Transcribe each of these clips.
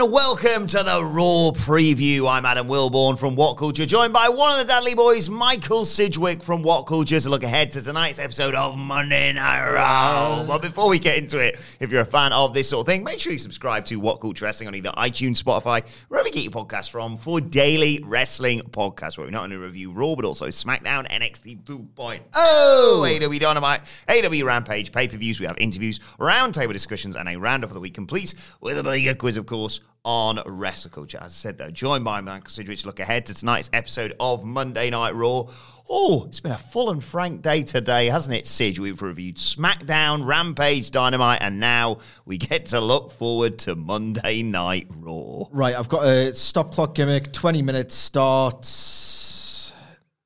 And welcome to the Raw Preview. I'm Adam Wilborn from What Culture, joined by one of the Dudley Boys, Michael Sidgwick from What Culture, to look ahead to tonight's episode of Monday Night Raw. Uh. But before we get into it, if you're a fan of this sort of thing, make sure you subscribe to What Culture Wrestling on either iTunes, Spotify, wherever you get your podcasts from, for daily wrestling podcasts where we not only review Raw but also SmackDown, NXT 2.0, AEW Dynamite, AEW Rampage, pay per views. We have interviews, roundtable discussions, and a roundup of the week complete with a bigger quiz, of course, on Wrestle Culture. As I said, though, joined by Sidgwick to look ahead to tonight's episode of Monday Night Raw. Oh, it's been a full and frank day today, hasn't it, Sid? We've reviewed SmackDown, Rampage, Dynamite, and now we get to look forward to Monday Night Raw. Right, I've got a stop clock gimmick. Twenty minutes starts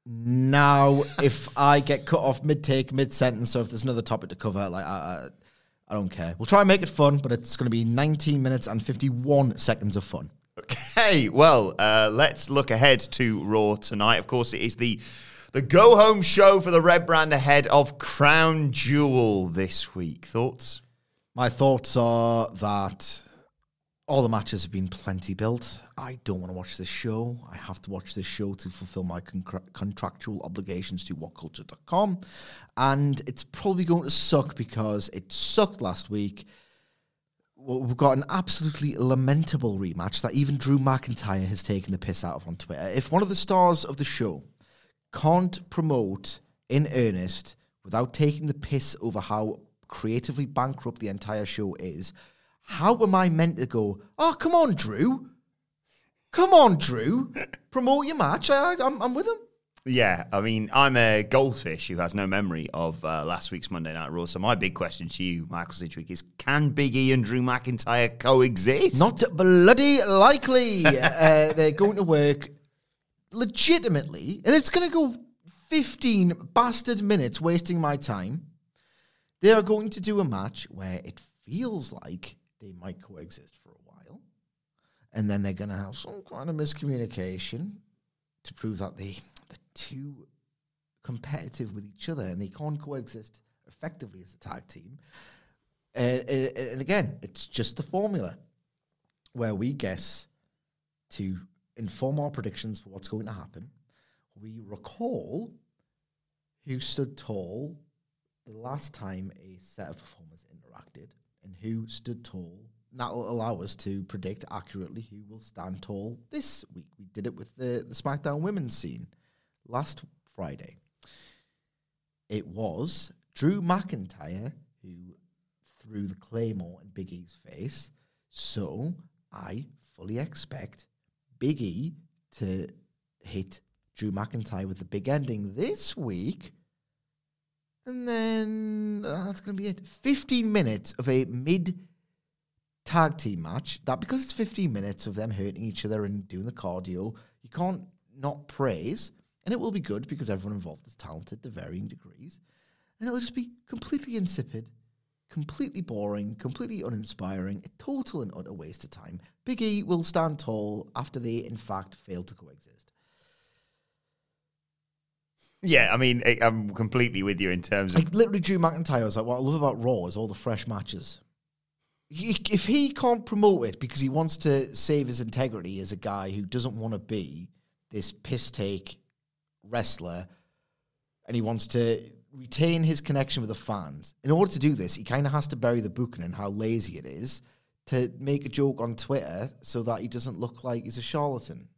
now. if I get cut off mid take, mid sentence, or if there's another topic to cover, like I, I, I don't care. We'll try and make it fun, but it's going to be 19 minutes and 51 seconds of fun. Okay, well, uh, let's look ahead to Raw tonight. Of course, it is the the go home show for the Red Brand ahead of Crown Jewel this week. Thoughts? My thoughts are that all the matches have been plenty built. I don't want to watch this show. I have to watch this show to fulfill my concra- contractual obligations to whatculture.com. And it's probably going to suck because it sucked last week. We've got an absolutely lamentable rematch that even Drew McIntyre has taken the piss out of on Twitter. If one of the stars of the show can't promote in earnest without taking the piss over how creatively bankrupt the entire show is, how am I meant to go, oh, come on, Drew? Come on, Drew. Promote your match. I, I'm, I'm with him. Yeah, I mean, I'm a goldfish who has no memory of uh, last week's Monday Night Raw. So my big question to you, Michael Sidgwick, is: Can Big E and Drew McIntyre coexist? Not bloody likely. uh, they're going to work legitimately, and it's going to go 15 bastard minutes wasting my time. They are going to do a match where it feels like they might coexist for a while, and then they're going to have some kind of miscommunication to prove that they they're too competitive with each other and they can't coexist effectively as a tag team. And, and, and again, it's just the formula where we guess to inform our predictions for what's going to happen. We recall who stood tall the last time a set of performers interacted and who stood tall. That will allow us to predict accurately who will stand tall this week. We did it with the, the SmackDown women's scene last Friday. It was Drew McIntyre who threw the Claymore in Big E's face. So I fully expect Big E to hit Drew McIntyre with the big ending this week. And then uh, that's going to be it. 15 minutes of a mid tag team match. That because it's 15 minutes of them hurting each other and doing the cardio, you can't not praise. And it will be good because everyone involved is talented to varying degrees. And it'll just be completely insipid, completely boring, completely uninspiring, a total and utter waste of time. Big E will stand tall after they, in fact, fail to coexist. Yeah, I mean, I- I'm completely with you in terms of Like literally, Drew McIntyre was like, "What I love about Raw is all the fresh matches." He- If he can't promote it because he wants to save his integrity as a guy who doesn't want to be this piss take wrestler and he wants to retain his connection with the fans. In order to do this, he kind of has to bury the booking and how lazy it is to make a joke on Twitter so that he doesn't look like he's a charlatan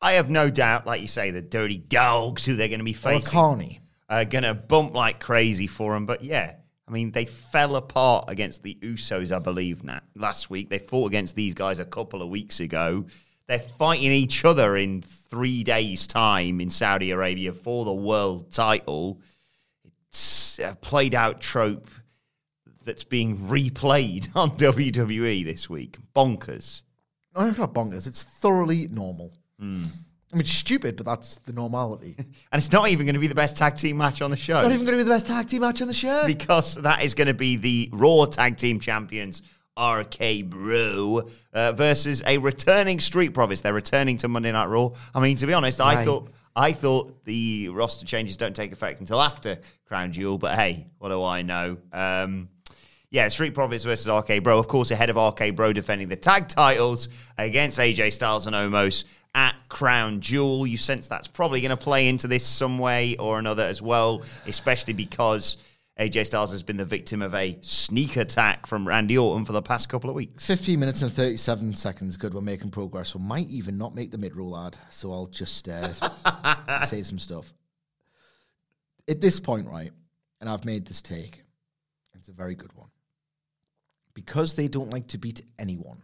I have no doubt, like you say, the Dirty Dawgs who they're going to be or facing carny. are going to bump like crazy for them. But yeah, I mean, they fell apart against the Usos, I believe, now, last week. They fought against these guys a couple of weeks ago. They're fighting each other in three days' time in Saudi Arabia for the world title. It's a played out trope that's being replayed on WWE this week. Bonkers. No, it's not bonkers. It's thoroughly normal. Hmm. I mean, it's stupid, but that's the normality. And it's not even going to be the best tag team match on the show. Not even going to be the best tag team match on the show. because that is going to be the Raw Tag Team Champions RK Bro uh, versus a returning Street Profits. They're returning to Monday Night Raw. I mean, to be honest, I Right. thought I thought the roster changes don't take effect until after Crown Jewel, but hey, what do I know? Um, yeah, Street Profits versus RK Bro. Of course, ahead of RK Bro defending the tag titles against AJ Styles and Omos at Crown Jewel. You sense that's probably going to play into this some way or another as well, especially because AJ Styles has been the victim of a sneak attack from Randy Orton for the past couple of weeks. 15 minutes and 37 seconds. Good, we're making progress. We might even not make the mid roll ad, so I'll just uh, say some stuff. At this point, right, and I've made this take, it's a very good one. Because they don't like to beat anyone,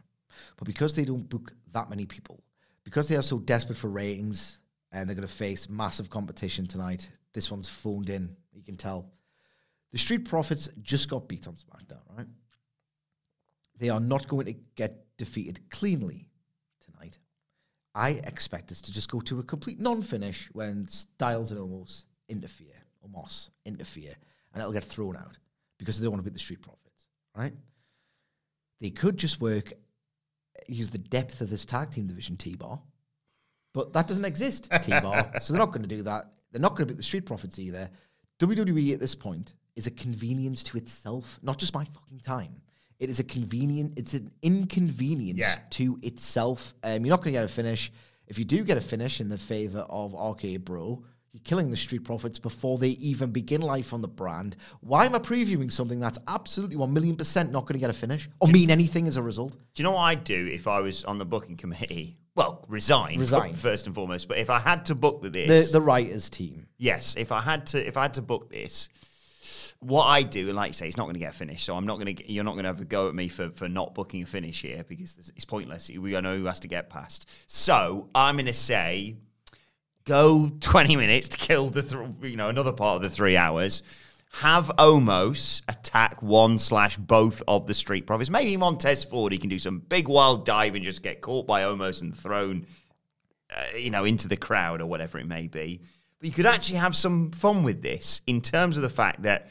but because they don't book that many people, because they are so desperate for ratings and they're going to face massive competition tonight, this one's phoned in, you can tell. The Street Profits just got beat on SmackDown, right? They are not going to get defeated cleanly tonight. I expect this to just go to a complete non-finish when Styles and Omos interfere, Omos interfere, and it'll get thrown out because they don't want to beat the Street Profits, right? They could just work, use the depth of this tag team division T-bar, but that doesn't exist, T-bar, so they're not going to do that. They're not going to beat the Street Profits either. WWE at this point is a convenience to itself, not just my fucking time. It is a convenient. It's an inconvenience Yeah. to itself. Um, you're not going to get a finish. If you do get a finish in the favor of RK Bro, you're killing the Street Profits before they even begin life on the brand. Why am I previewing something that's absolutely one million percent not going to get a finish or mean anything as a result? Do you know what I'd do if I was on the booking committee? Well, resign, Resign. first and foremost. But if I had to book the The this, the writers team. yes, if I had to, if I had to book this, what I do, and like you say, it's not going to get finished. So I'm not going to. You're not going to have a go at me for for not booking a finish here because it's- it's pointless. We know who has to get past. So I'm going to say, go 20 minutes to kill the th- you know another part of the three hours. Have Omos attack one slash both of the Street Profits. Maybe Montez Ford, he can do some big wild dive and just get caught by Omos and thrown uh, you know, into the crowd or whatever it may be. But you could actually have some fun with this in terms of the fact that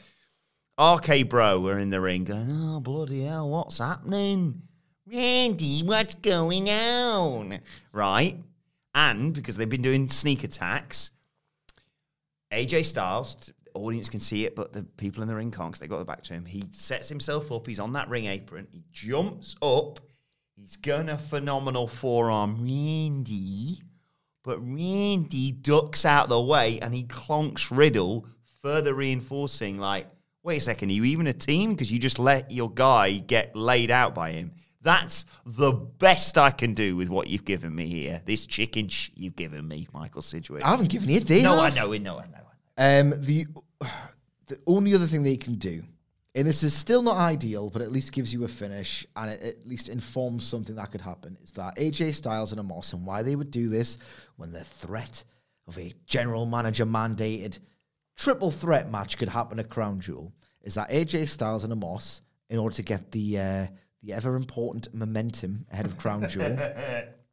RK Bro were in the ring going, oh, bloody hell, what's happening? Randy, what's going on? Right? And because they've been doing sneak attacks, AJ Styles, audience can see it, but the people in the ring can't they got the back to him. He sets himself up. He's on that ring apron. He jumps up. He's gonna phenomenal forearm Randy, but Randy ducks out the way and he clonks Riddle, further reinforcing like, wait a second, are you even a team? Because you just let your guy get laid out by him. That's the best I can do with what you've given me here. This chicken sh- you've given me, Michael Sidgwick. I haven't given you. They no. I know, I know, I know. Um, the the only other thing they can do, and this is still not ideal, but at least gives you a finish and it at least informs something that could happen, is that AJ Styles and Omos and why they would do this when the threat of a general manager mandated triple threat match could happen at Crown Jewel is that AJ Styles and Omos, in order to get the uh, the ever important momentum ahead of Crown Jewel,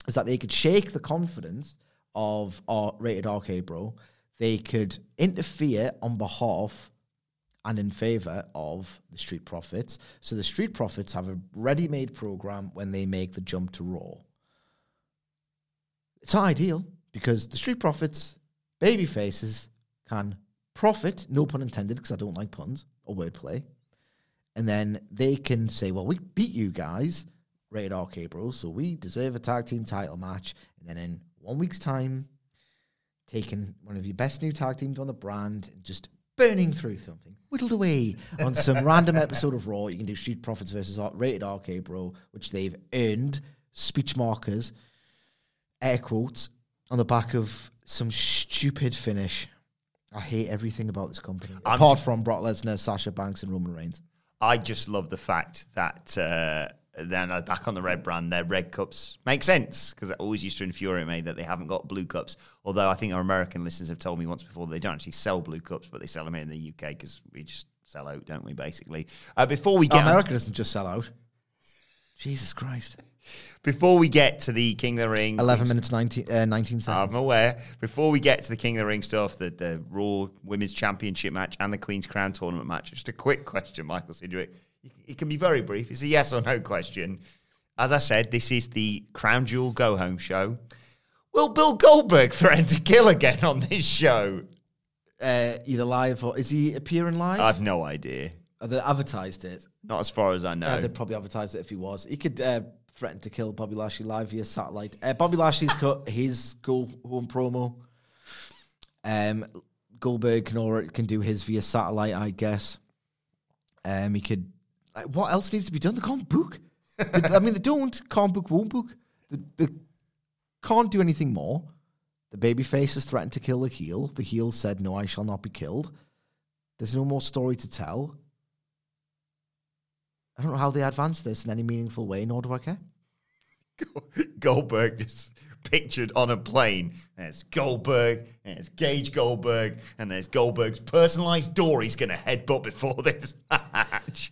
is that they could shake the confidence of our rated RK Bro. They could interfere on behalf and in favor of the Street Profits. So the Street Profits have a ready-made program when they make the jump to Raw. It's not ideal because the Street Profits, baby faces, can profit, no pun intended, because I don't like puns or wordplay. And then they can say, well, we beat you guys, rated RK Bros, so we deserve a tag team title match. And then in one week's time, taking one of your best new tag teams on the brand and just burning through something, whittled away on some random episode of Raw. You can do Street Profits versus Rated RK Bro, which they've earned speech markers, air quotes, on the back of some stupid finish. I hate everything about this company, I'm apart from Brock Lesnar, Sasha Banks, and Roman Reigns. I just love the fact that uh, then uh, back on the red brand, their red cups make sense because it always used to infuriate me that they haven't got blue cups. Although I think our American listeners have told me once before they don't actually sell blue cups, but they sell them here in the UK because we just sell out, don't we? Basically, uh, before we get America doesn't just sell out. Jesus Christ. Before we get to the King of the Ring, 11 minutes, 19, uh, 19 seconds. I'm aware. Before we get to the King of the Ring stuff, the, the Raw Women's Championship match and the Queen's Crown tournament match, just a quick question, Michael Sidgwick. It can be very brief. It's a yes or no question. As I said, this is the Crown Jewel Go Home show. Will Bill Goldberg threaten to kill again on this show? uh, either live or is he appearing live? I've no idea. Or they advertised it. Not as far as I know. Uh, they'd probably advertise it if he was. He could uh, threaten to kill Bobby Lashley live via satellite. Uh, Bobby Lashley's cut his go home promo. Um, Goldberg can already can do his via satellite, I guess. Um, he could. Like, what else needs to be done? They can't book. They- I mean, they don't. Can't book, won't book. They, they can't do anything more. The babyface has threatened to kill the heel. The heel said, "No, I shall not be killed." There's no more story to tell. I don't know how they advance this in any meaningful way, nor do I care. Goldberg just pictured on a plane. There's Goldberg, there's Gage Goldberg, and there's Goldberg's personalized door he's going to headbutt before this match.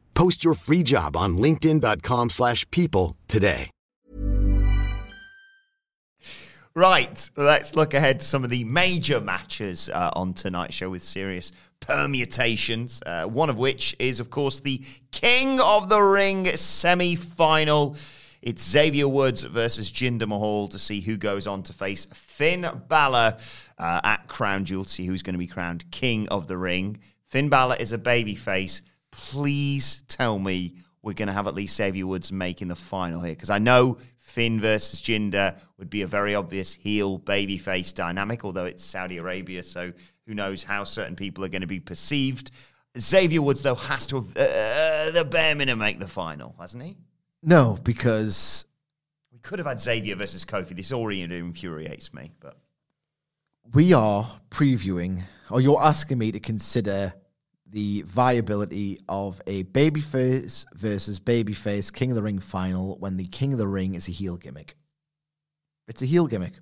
Post your free job on linkedin.com/people slash people today. right, let's look ahead to some of the major matches uh, on tonight's show with serious permutations. Uh, one of which is, of course, the King of the Ring semi final. It's Xavier Woods versus Jinder Mahal to see who goes on to face Finn Balor uh, at Crown Jewel to see who's going to be crowned King of the Ring. Finn Balor is a babyface. Please tell me we're going to have at least Xavier Woods making the final here because I know Finn versus Jinder would be a very obvious heel babyface dynamic, although it's Saudi Arabia, so who knows how certain people are going to be perceived. Xavier Woods, though, has to have uh, the bare minimum make the final, hasn't he? No, because We could have had Xavier versus Kofi. This already infuriates me, but we are previewing, or you're asking me to consider the viability of a babyface versus babyface King of the Ring final when the King of the Ring is a heel gimmick. It's a heel gimmick.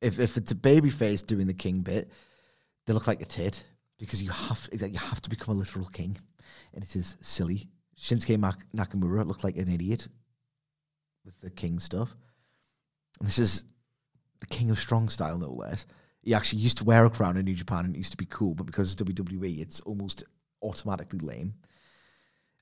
If if it's a babyface doing the king bit, they look like a tit because you have you have to become a literal king, and it is silly. Shinsuke Nakamura looked like an idiot with the king stuff. And this is the king of strong style, no less. He actually used to wear a crown in New Japan and it used to be cool, but because it's WWE, it's almost automatically lame.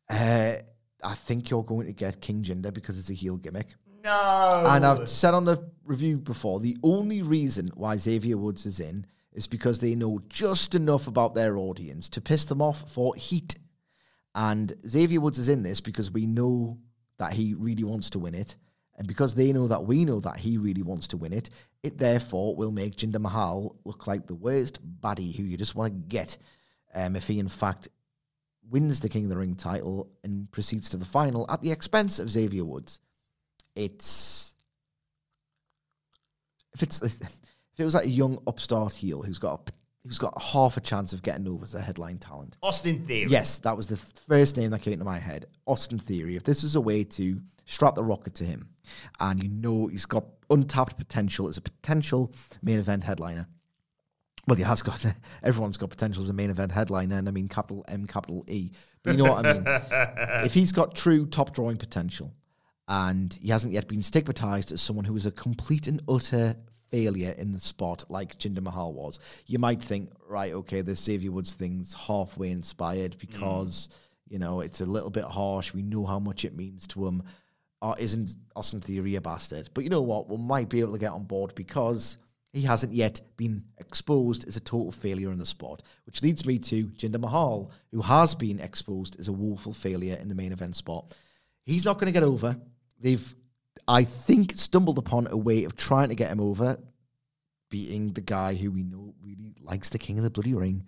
Uh, I think you're going to get King Jinder because it's a heel gimmick. no. And I've said on the review before, the only reason why Xavier Woods is in is because they know just enough about their audience to piss them off for heat. And Xavier Woods is in this because we know that he really wants to win it. And because they know that we know that he really wants to win it, it therefore will make Jinder Mahal look like the worst baddie who you just want to get um, if he, in fact, wins the King of the Ring title and proceeds to the final at the expense of Xavier Woods. It's. If it's. If it was like a young upstart heel who's got a, who's got half a chance of getting over as a headline talent, Austin Theory. Yes, that was the first name that came to my head. Austin Theory. If this is a way to strap the rocket to him, and you know he's got untapped potential as a potential main event headliner. Well, he has got. Everyone's got potential as a main event headliner, and I mean capital M, capital E. But you know what I mean. if he's got true top drawing potential, and he hasn't yet been stigmatized as someone who is a complete and utter failure in the spot like Jinder Mahal was, you might think, right, okay, this Xavier Woods thing's halfway inspired hmm. because, you know, it's a little bit harsh. We know how much it means to him. Or isn't Austin Theory a bastard? But you know what? We might be able to get on board because he hasn't yet been exposed as a total failure in the sport, which leads me to Jinder Mahal, who has been exposed as a woeful failure in the main event spot. He's not going to get over. They've, I think, stumbled upon a way of trying to get him over, beating the guy who we know really likes the King of the Bloody Ring.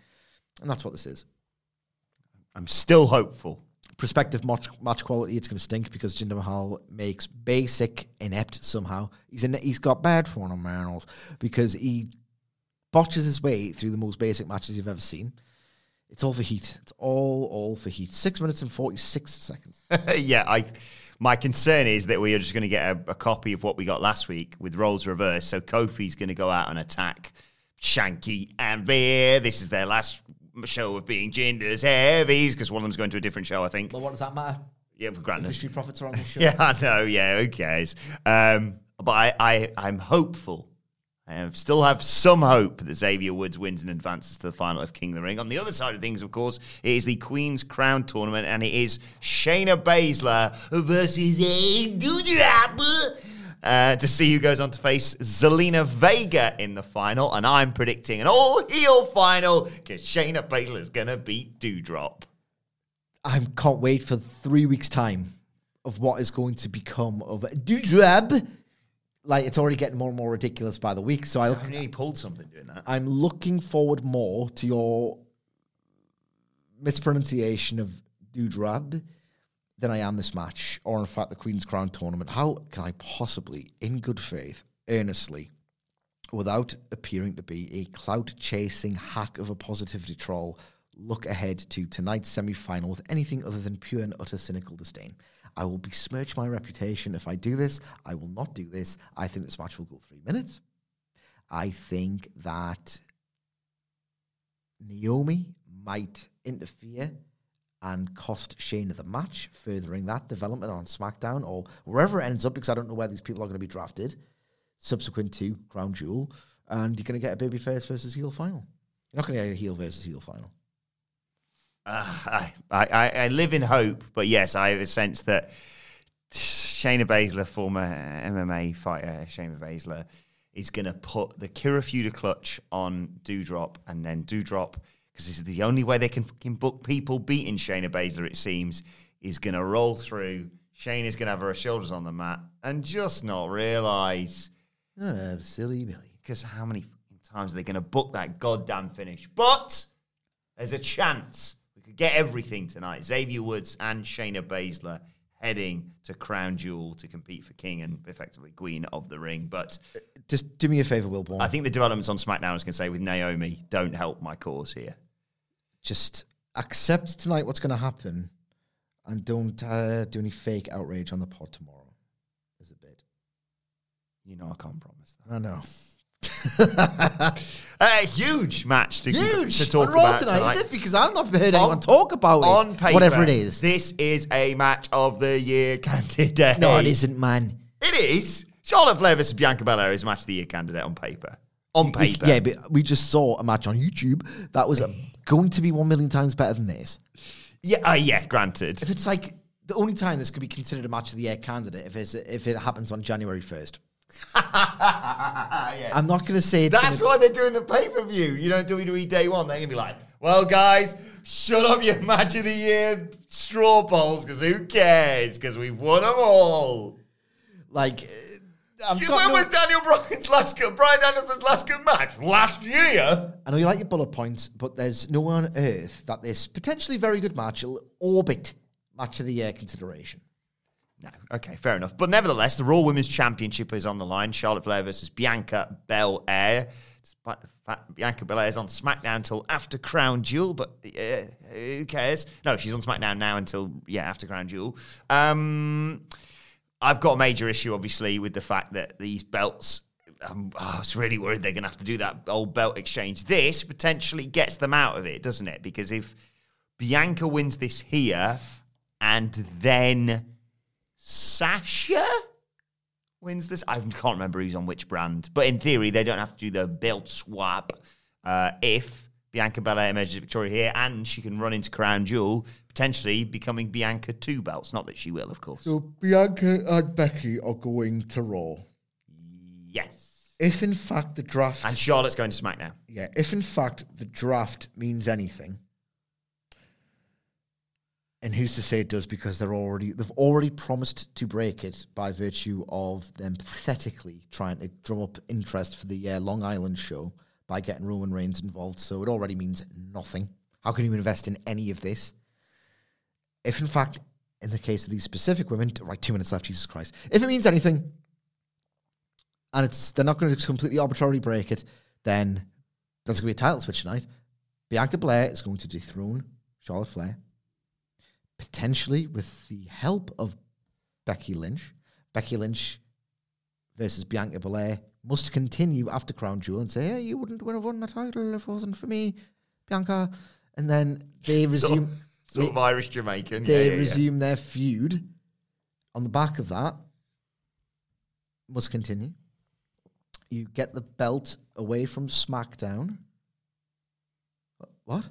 And that's what this is. I'm still hopeful. Prospective match, match quality, it's going to stink because Jinder Mahal makes basic inept somehow. He's in, he's got bad fundamentals because he botches his way through the most basic matches you've ever seen. It's all for heat. It's all all for heat. Six minutes and forty six seconds. yeah, I. My concern is that we are just going to get a, a copy of what we got last week with roles reversed. So Kofi's going to go out and attack Shanky and Veer. This is their last show of being Jinder's heavies because one of them's going to a different show, I think. Well, what does that matter? Yeah, granted. The Profits are on the show. Yeah, I know. Yeah, who cares? Um, but I, I, I'm hopeful. I have, still have some hope that Xavier Woods wins and advances to the final of King of the Ring. On the other side of things, of course, it is the Queen's Crown tournament, and it is Shayna Baszler versus a Doudrop uh, to see who goes on to face Zelina Vega in the final. And I'm predicting an all heel final because Shayna Baszler is going to beat Doudrop. I can't wait for three weeks' time of what is going to become of Doudrop. Like it's already getting more and more ridiculous by the week. So I, I nearly pulled something doing that. I'm looking forward more to your mispronunciation of Doudrop than I am this match, or in fact the Queen's Crown tournament. How can I possibly, in good faith, earnestly, without appearing to be a clout chasing hack of a positivity troll, look ahead to tonight's semi final with anything other than pure and utter cynical disdain? I will besmirch my reputation if I do this. I will not do this. I think this match will go three minutes. I think that Naomi might interfere and cost Shayna the match, furthering that development on SmackDown or wherever it ends up, because I don't know where these people are going to be drafted subsequent to Crown Jewel. And you're going to get a babyface versus heel final. You're not going to get a heel versus heel final. Uh, I, I, I live in hope, but yes, I have a sense that Shayna Baszler, former MMA fighter Shayna Baszler, is going to put the Kirifuda clutch on Doudrop, and then Doudrop, because this is the only way they can fucking book people beating Shayna Baszler, it seems, is going to roll through. Shayna's going to have her shoulders on the mat and just not realise. Oh, silly Billy. Because how many times are they going to book that goddamn finish? But there's a chance we could get everything tonight. Xavier Woods and Shayna Baszler heading to Crown Jewel to compete for King and effectively Queen of the Ring. But uh, Just do me a favor, Wilborn. I think the developments on SmackDown, I was going to say, with Naomi, don't help my cause here. Just accept tonight what's going to happen and don't uh, do any fake outrage on the pod tomorrow. Is a bit. You know, I can't promise that. I know. A huge match to, Huge to talk on about tonight, tonight. is it? Because I've not heard anyone On- talk about it. On paper, whatever it is. This is a match of the year candidate. no, it isn't, man. It is. Charlotte Flair versus Bianca Belair is match of the year candidate on paper. On paper. yeah, but we just saw a match on YouTube that was going to be one million times better than this. Yeah, uh, yeah, granted. If it's like the only time this could be considered a match of the year candidate if it's, if it happens on January first. yeah. I'm not going to say That's why they're doing the pay per view. You know, WWE Day One. They're gonna be like, "Well, guys, shut up your match of the year straw polls because who cares? Because we've won them all." like. Got no- was Daniel Bryan's last good, Bryan Danielson's last good match? Last year. I know you like your bullet points, but there's no one on earth that this potentially very good match will orbit match of the year consideration. No, okay, fair enough. But nevertheless, the Raw Women's Championship is on the line. Charlotte Flair versus Bianca Belair. Despite the fact Bianca Belair is on SmackDown until after Crown Jewel, but uh, who cares? No, she's on SmackDown now until yeah after Crown Jewel. Um, I've got a major issue, obviously, with the fact that these belts. Um, oh, I was really worried they're going to have to do that old belt exchange. This potentially gets them out of it, doesn't it? Because if Bianca wins this here, and then Sasha wins this. I can't remember who's on which brand, but in theory, they don't have to do the belt swap uh, if Bianca Belair emerges victorious here, and she can run into Crown Jewel, potentially becoming Bianca two belts. Not that she will, of course. So Bianca and Becky are going to Raw. yes, If in fact the draft, and Charlotte's going to SmackDown. yeah, if in fact the draft means anything, and who's to say it does because they're already they've already promised to break it by virtue of them pathetically trying to drum up interest for the uh, Long Island show by getting Roman Reigns involved. So it already means nothing. How can you invest in any of this? If in fact, in the case of these specific women, right, two minutes left, Jesus Christ. If it means anything, and it's they're not going to completely arbitrarily break it, then there's going to be a title switch tonight. Bianca Blair is going to dethrone Charlotte Flair, potentially with the help of Becky Lynch. Becky Lynch versus Bianca Belair must continue after Crown Jewel and say, "Hey, you wouldn't win have won the title if it wasn't for me, Bianca." And then they resume. Sort they- of Irish Jamaican. they yeah, yeah, yeah. resume their feud on the back of that must continue you get the belt away from smackdown what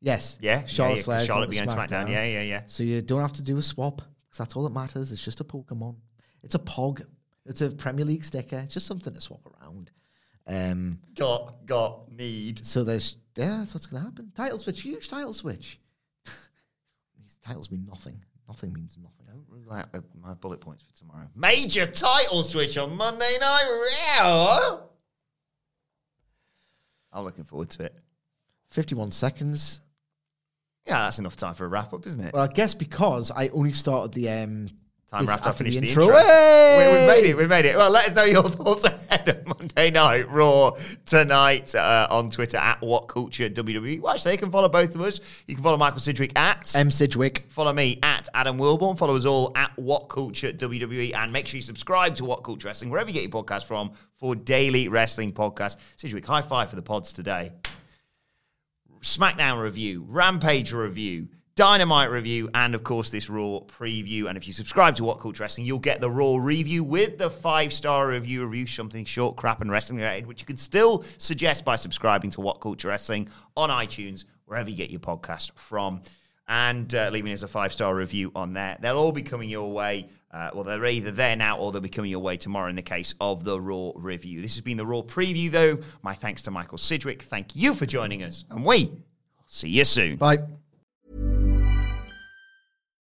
yes Yeah, charlotte yeah, flair Charlotte to SmackDown. Yeah, yeah, yeah. so you don't have to do a swap because that's all that matters it's just a pokemon it's a pog it's a premier league sticker it's just something to swap around um Got, got, need. so there's yeah, that's what's going to happen. Title switch, huge title switch. These titles mean nothing. Nothing means nothing. Don't rule out my bullet points for tomorrow. Major title switch on Monday Night Raw. I'm looking forward to it. Fifty-one seconds. Yeah, that's enough time for a wrap up, isn't it? Well, I guess because I only started the um Time wrapped up, finished the intro. intro. Hey! We, we made it. We made it. Well, let us know your thoughts ahead of Monday Night Raw tonight uh, on Twitter at What Culture WWE. Watch. you can follow both of us. You can follow Michael Sidgwick at M Sidgwick. Follow me at Adam Wilborn. Follow us all at What Culture WWE. And make sure you subscribe to What Culture Wrestling, wherever you get your podcast from, for daily wrestling podcasts. Sidgwick, high five for the pods today. SmackDown review, Rampage review, Dynamite review, and of course this Raw preview. And if you subscribe to What Culture Wrestling, you'll get the Raw review with the five star review review, something short, crap, and wrestling related, which you can still suggest by subscribing to What Culture Wrestling on iTunes, wherever you get your podcast from. And uh, leaving us a five star review on there. They'll all be coming your way. Uh, well, they're either there now or they'll be coming your way tomorrow in the case of the Raw review. This has been the Raw preview, though. My thanks to Michael Sidgwick. Thank you for joining us. And we see you soon. Bye.